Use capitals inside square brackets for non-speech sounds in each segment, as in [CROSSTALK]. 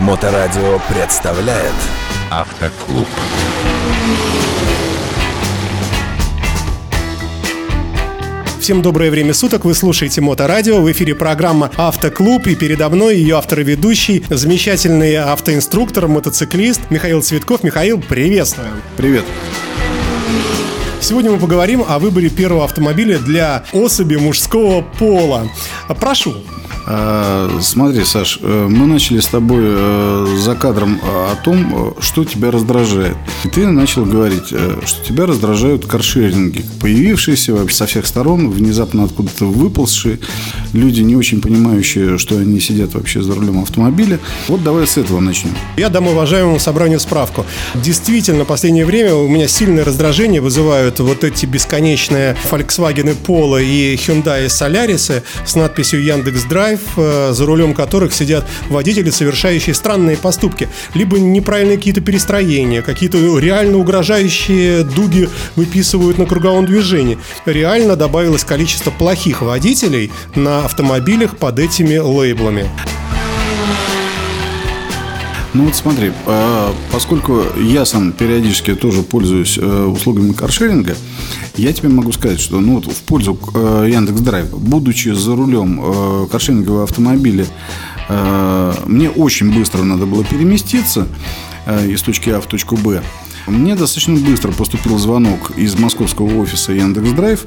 Моторадио представляет Автоклуб. Всем доброе время суток, вы слушаете Моторадио, в эфире программа «Автоклуб» и передо мной ее автор и ведущий, замечательный автоинструктор, мотоциклист Михаил Цветков. Михаил, приветствуем! Привет! Сегодня мы поговорим о выборе первого автомобиля для особи мужского пола. Прошу. А, смотри, Саш, э, мы начали с тобой э, за кадром о том, э, что тебя раздражает. И ты начал говорить, что тебя раздражают каршеринги, появившиеся вообще со всех сторон, внезапно откуда-то выползшие, люди, не очень понимающие, что они сидят вообще за рулем автомобиля. Вот давай с этого начнем. Я дам уважаемому собранию справку. Действительно, в последнее время у меня сильное раздражение вызывают вот эти бесконечные Volkswagen Polo и Hyundai Solaris с надписью Яндекс Драйв драйв, э, за рулем которых сидят водители, совершающие странные поступки. Либо неправильные какие-то перестроения, какие-то реально угрожающие дуги выписывают на круговом движении. Реально добавилось количество плохих водителей на автомобилях под этими лейблами. Ну вот смотри, а, поскольку я сам периодически тоже пользуюсь э, услугами каршеринга, я тебе могу сказать, что ну, вот в пользу э, Яндекс Драйв, будучи за рулем э, каршерингового автомобиля, мне очень быстро надо было переместиться из точки А в точку Б. Мне достаточно быстро поступил звонок из московского офиса Яндекс Драйв,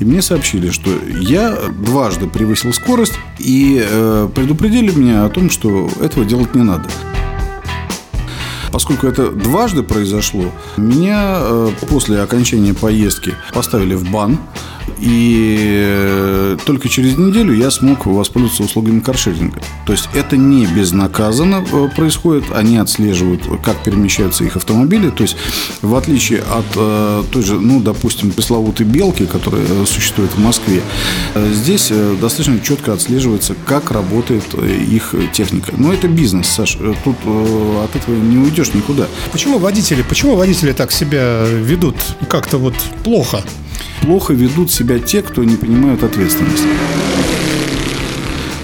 и мне сообщили, что я дважды превысил скорость и предупредили меня о том, что этого делать не надо. Поскольку это дважды произошло, меня э, после окончания поездки поставили в бан. И э, только через неделю я смог воспользоваться услугами каршеринга. То есть это не безнаказанно э, происходит. Они отслеживают, как перемещаются их автомобили. То есть в отличие от э, той же, ну, допустим, пресловутой белки, которая существует в Москве, здесь достаточно четко отслеживается, как работает их техника. Но это бизнес, Саш. Тут от этого не уйдешь никуда. Почему водители, почему водители так себя ведут как-то вот плохо? Плохо ведут себя те, кто не понимают ответственность.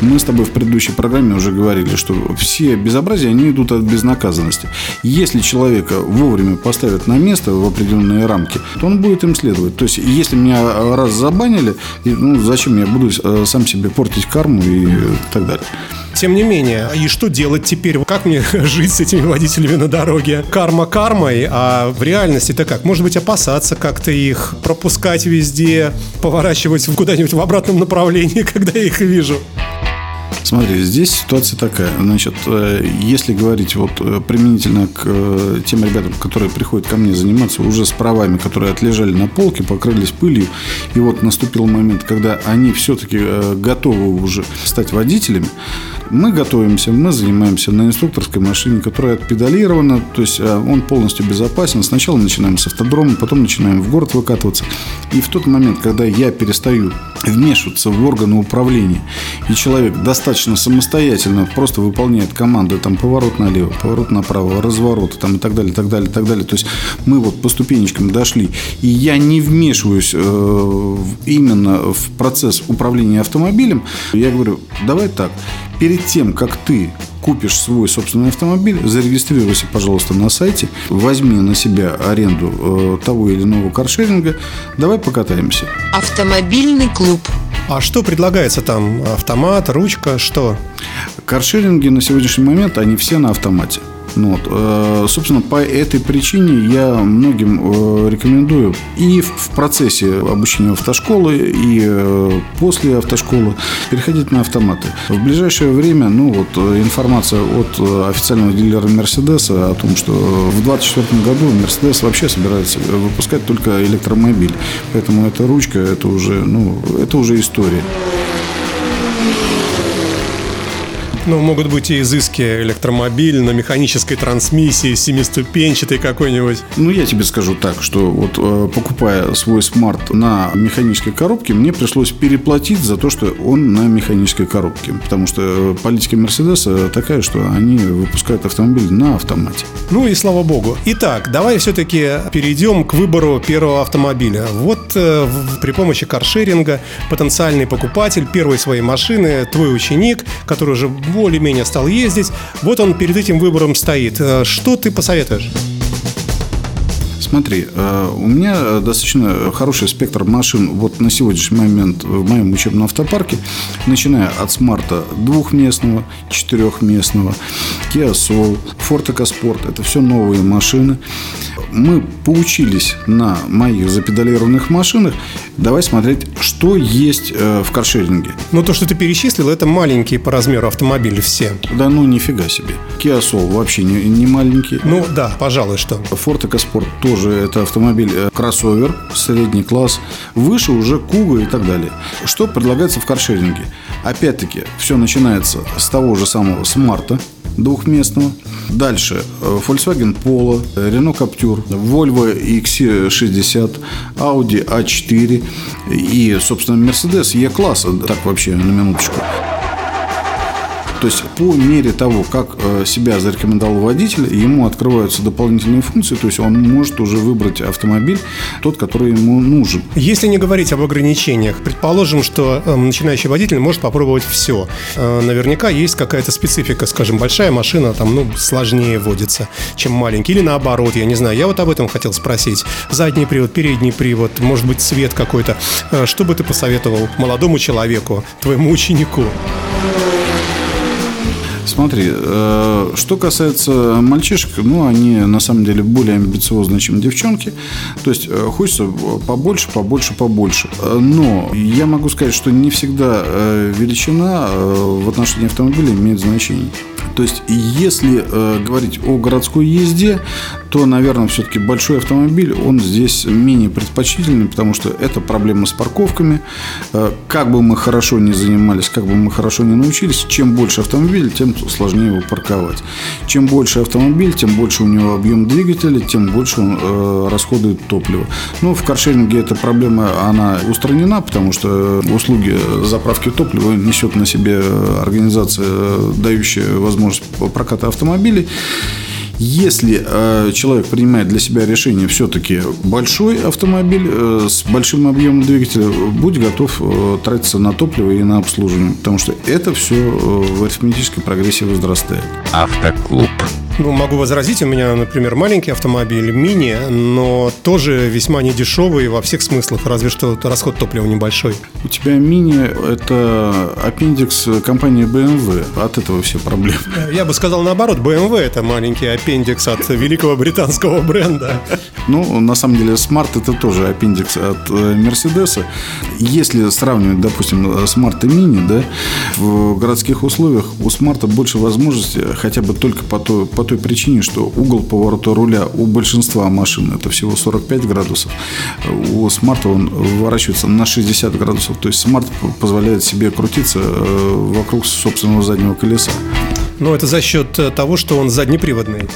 Мы с тобой в предыдущей программе уже говорили, что все безобразия, они идут от безнаказанности. Если человека вовремя поставят на место в определенные рамки, то он будет им следовать. То есть, если меня раз забанили, ну, зачем я буду э, сам себе портить карму и так далее. Тем не менее, и что делать теперь? Как мне [LAUGHS] жить с этими водителями на дороге? Карма кармой, а в реальности-то как? Может быть, опасаться как-то их, пропускать везде, поворачивать куда-нибудь в обратном направлении, [LAUGHS] когда я их вижу? Смотри, здесь ситуация такая. Значит, э, если говорить вот э, применительно к э, тем ребятам, которые приходят ко мне заниматься уже с правами, которые отлежали на полке, покрылись пылью, и вот наступил момент, когда они все-таки готовы уже стать водителями, мы готовимся, мы занимаемся на инструкторской машине, которая отпедалирована, то есть он полностью безопасен. Сначала начинаем с автодрома, потом начинаем в город выкатываться. И в тот момент, когда я перестаю вмешиваться в органы управления, и человек достаточно самостоятельно просто выполняет команды, там, поворот налево, поворот направо, разворот, там, и так далее, так далее, так далее. То есть мы вот по ступенечкам дошли, и я не вмешиваюсь э, именно в процесс управления автомобилем. Я говорю, давай так, перед тем, как ты купишь свой собственный автомобиль, зарегистрируйся, пожалуйста, на сайте, возьми на себя аренду э, того или иного каршеринга, давай покатаемся. Автомобильный клуб. А что предлагается там? Автомат, ручка, что? Каршеринги на сегодняшний момент, они все на автомате. Ну, вот. Э, собственно, по этой причине я многим э, рекомендую и в процессе обучения автошколы, и э, после автошколы переходить на автоматы. В ближайшее время, ну вот, информация от официального дилера Мерседеса о том, что в 2024 году Мерседес вообще собирается выпускать только электромобиль. Поэтому эта ручка, это уже, ну, это уже история. Ну, могут быть и изыски электромобиль на механической трансмиссии, семиступенчатой какой-нибудь. Ну, я тебе скажу так, что вот э, покупая свой смарт на механической коробке, мне пришлось переплатить за то, что он на механической коробке. Потому что э, политика Мерседеса такая, что они выпускают автомобиль на автомате. Ну и слава богу. Итак, давай все-таки перейдем к выбору первого автомобиля. Вот э, при помощи каршеринга потенциальный покупатель первой своей машины, твой ученик, который уже более-менее стал ездить. Вот он перед этим выбором стоит. Э, что ты посоветуешь? Смотри, э, у меня достаточно хороший спектр машин вот на сегодняшний момент в моем учебном автопарке, начиная от смарта двухместного, четырехместного, Kia Soul, Ford EcoSport. Это все новые машины мы поучились на моих запедалированных машинах. Давай смотреть, что есть э, в каршеринге. Ну, то, что ты перечислил, это маленькие по размеру автомобили все. Да ну, нифига себе. Kia Soul вообще не, не маленький. Ну, да, пожалуй, что. Ford EcoSport тоже это автомобиль э, кроссовер, средний класс. Выше уже Куга и так далее. Что предлагается в каршеринге? Опять-таки, все начинается с того же самого смарта, двухместного. Дальше э, Volkswagen Polo, Renault Captur, Volvo XC60, Audi A4 и, собственно, Mercedes E-класса. Так вообще, на минуточку. То есть по мере того, как э, себя зарекомендовал водитель, ему открываются дополнительные функции, то есть он может уже выбрать автомобиль, тот, который ему нужен. Если не говорить об ограничениях, предположим, что э, начинающий водитель может попробовать все. Э, наверняка есть какая-то специфика, скажем, большая машина там, ну, сложнее водится, чем маленький, или наоборот, я не знаю. Я вот об этом хотел спросить. Задний привод, передний привод, может быть, цвет какой-то. Что бы ты посоветовал молодому человеку, твоему ученику? Смотри, э, что касается мальчишек, ну, они на самом деле более амбициозны, чем девчонки. То есть э, хочется побольше, побольше, побольше. Но я могу сказать, что не всегда э, величина в отношении автомобиля имеет значение. То есть, если э, говорить о городской езде, то, наверное, все-таки большой автомобиль, он здесь менее предпочтительный, потому что это проблема с парковками. Э, как бы мы хорошо не занимались, как бы мы хорошо не научились, чем больше автомобиля, тем сложнее его парковать. Чем больше автомобиль, тем больше у него объем двигателя, тем больше он э, расходует топливо. Но в каршеринге эта проблема, она устранена, потому что услуги заправки топлива несет на себе организация, дающая возможность проката автомобилей. Если э, человек принимает для себя решение все-таки большой автомобиль э, с большим объемом двигателя, будь готов э, тратиться на топливо и на обслуживание, потому что это все э, в арифметической прогрессии возрастает. Автоклуб. Ну, могу возразить, у меня, например, маленький автомобиль, мини, но тоже весьма недешевый во всех смыслах, разве что расход топлива небольшой. У тебя мини – это аппендикс компании BMW, от этого все проблемы. Я бы сказал наоборот, BMW – это маленький аппендикс от великого британского бренда. Ну, на самом деле, Smart – это тоже аппендикс от Mercedes. Э, Если сравнивать, допустим, Smart и Mini, да, в городских условиях у Smart больше возможностей хотя бы только по той, по той причине, что угол поворота руля у большинства машин это всего 45 градусов. У смарта он выворачивается на 60 градусов. То есть смарт позволяет себе крутиться э, вокруг собственного заднего колеса. Но это за счет э, того, что он заднеприводный.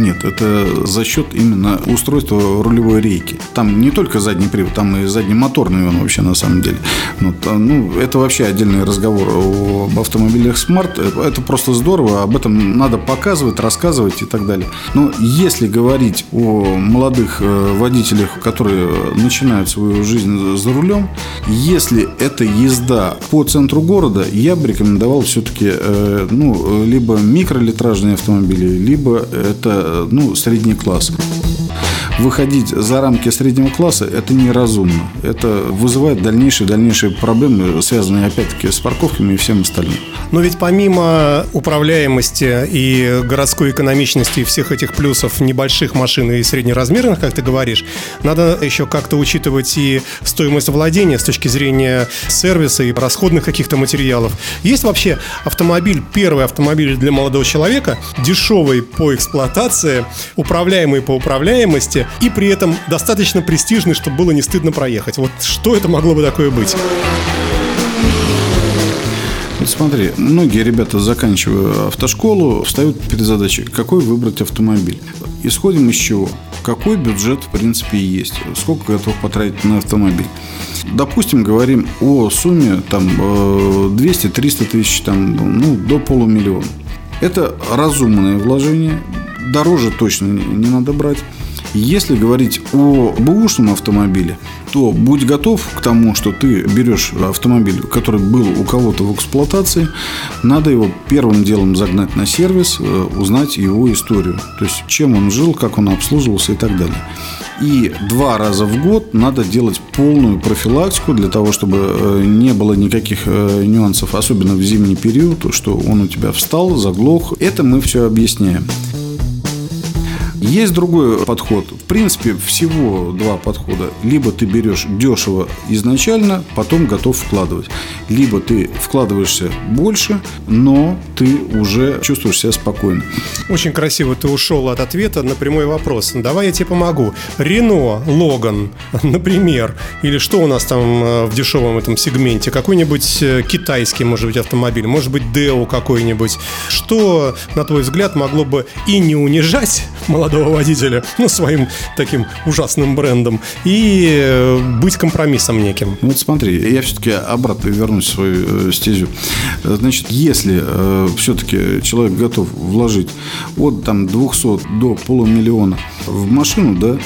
Нет, это за счет именно устройства рулевой рейки. Там не только задний привод, там и заднемоторный он вообще на самом деле. Ну, ну, это вообще отдельный разговор об автомобилях Smart. Это просто здорово, об этом надо показывать, рассказывать и так далее. Но если говорить о молодых э, водителях, которые начинают свою жизнь за рулем, если это езда по центру города, я бы рекомендовал все-таки э, ну, либо микролитражные автомобили, либо это ну, средний класс выходить за рамки среднего класса – это неразумно. Это вызывает дальнейшие-дальнейшие проблемы, связанные, опять-таки, с парковками и всем остальным. Но ведь помимо управляемости и городской экономичности и всех этих плюсов небольших машин и среднеразмерных, как ты говоришь, надо еще как-то учитывать и стоимость владения с точки зрения сервиса и расходных каких-то материалов. Есть вообще автомобиль, первый автомобиль для молодого человека, дешевый по эксплуатации, управляемый по управляемости, и при этом достаточно престижный, чтобы было не стыдно проехать. Вот что это могло бы такое быть? Смотри, многие ребята, заканчивая автошколу, встают перед задачей, какой выбрать автомобиль. Исходим из чего? Какой бюджет, в принципе, есть? Сколько готов потратить на автомобиль? Допустим, говорим о сумме там 200-300 э, тысяч, там, ну, до полумиллиона. Это разумное вложение, дороже точно не надо брать. Если говорить о бэушном автомобиле, то будь готов к тому, что ты берешь автомобиль, который был у кого-то в эксплуатации, надо его первым делом загнать на сервис, э, узнать его историю. То есть, чем он жил, как он обслуживался и так далее. И два раза в год надо делать полную профилактику для того, чтобы э, не было никаких э, нюансов, особенно в зимний период, что он у тебя встал, заглох. Это мы все объясняем. Есть другой подход. В принципе, всего два подхода. Либо ты берешь дешево изначально, потом готов вкладывать. Либо ты вкладываешься больше, но ты уже чувствуешь себя спокойно. Очень красиво ты ушел от ответа на прямой вопрос. Давай я тебе помогу. Рено, Логан, [LAUGHS] например, или что у нас там э, в дешевом этом сегменте? Какой-нибудь э, китайский, может быть, автомобиль, может быть, Део какой-нибудь. Что, на твой взгляд, могло бы и не унижать [LAUGHS] молодого водителя, [LAUGHS] ну, своим таким ужасным брендом, и э, быть компромиссом неким? Ну, вот смотри, я все-таки обратно вернусь в свою стезю. Значит, если э, все-таки человек готов вложить от там 200 до полумиллиона в машину, да,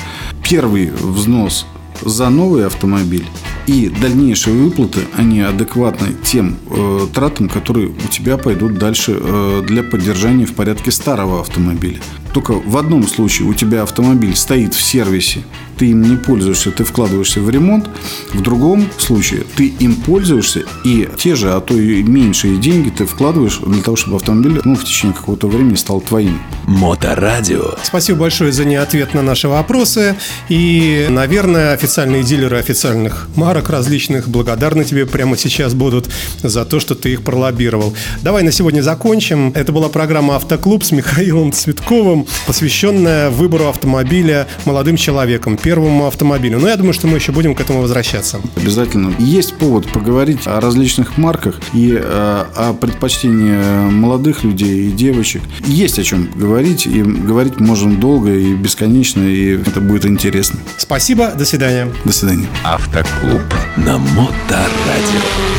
первый взнос за новый автомобиль и дальнейшие выплаты, они адекватны тем э, тратам, которые у тебя пойдут дальше э, для поддержания в порядке старого автомобиля. Только в одном случае у тебя автомобиль стоит в сервисе, ты им не пользуешься, ты вкладываешься в ремонт. В другом случае ты им пользуешься и те же, а то и меньшие деньги ты вкладываешь для того, чтобы автомобиль ну, в течение какого-то времени стал твоим. Моторадио. Спасибо большое за неответ на наши вопросы. И, наверное, официальные дилеры официальных марок различных благодарны тебе прямо сейчас будут за то, что ты их пролоббировал. Давай на сегодня закончим. Это была программа «Автоклуб» с Михаилом Цветковым, посвященная выбору автомобиля молодым человеком, первому автомобилю. Но я думаю, что мы еще будем к этому возвращаться. Обязательно. Есть повод поговорить о различных марках и э, о предпочтении молодых людей и девочек. Есть о чем говорить, и говорить можем долго и бесконечно, и это будет интересно. Спасибо, до свидания. До свидания. Автоклуб на Моторадио.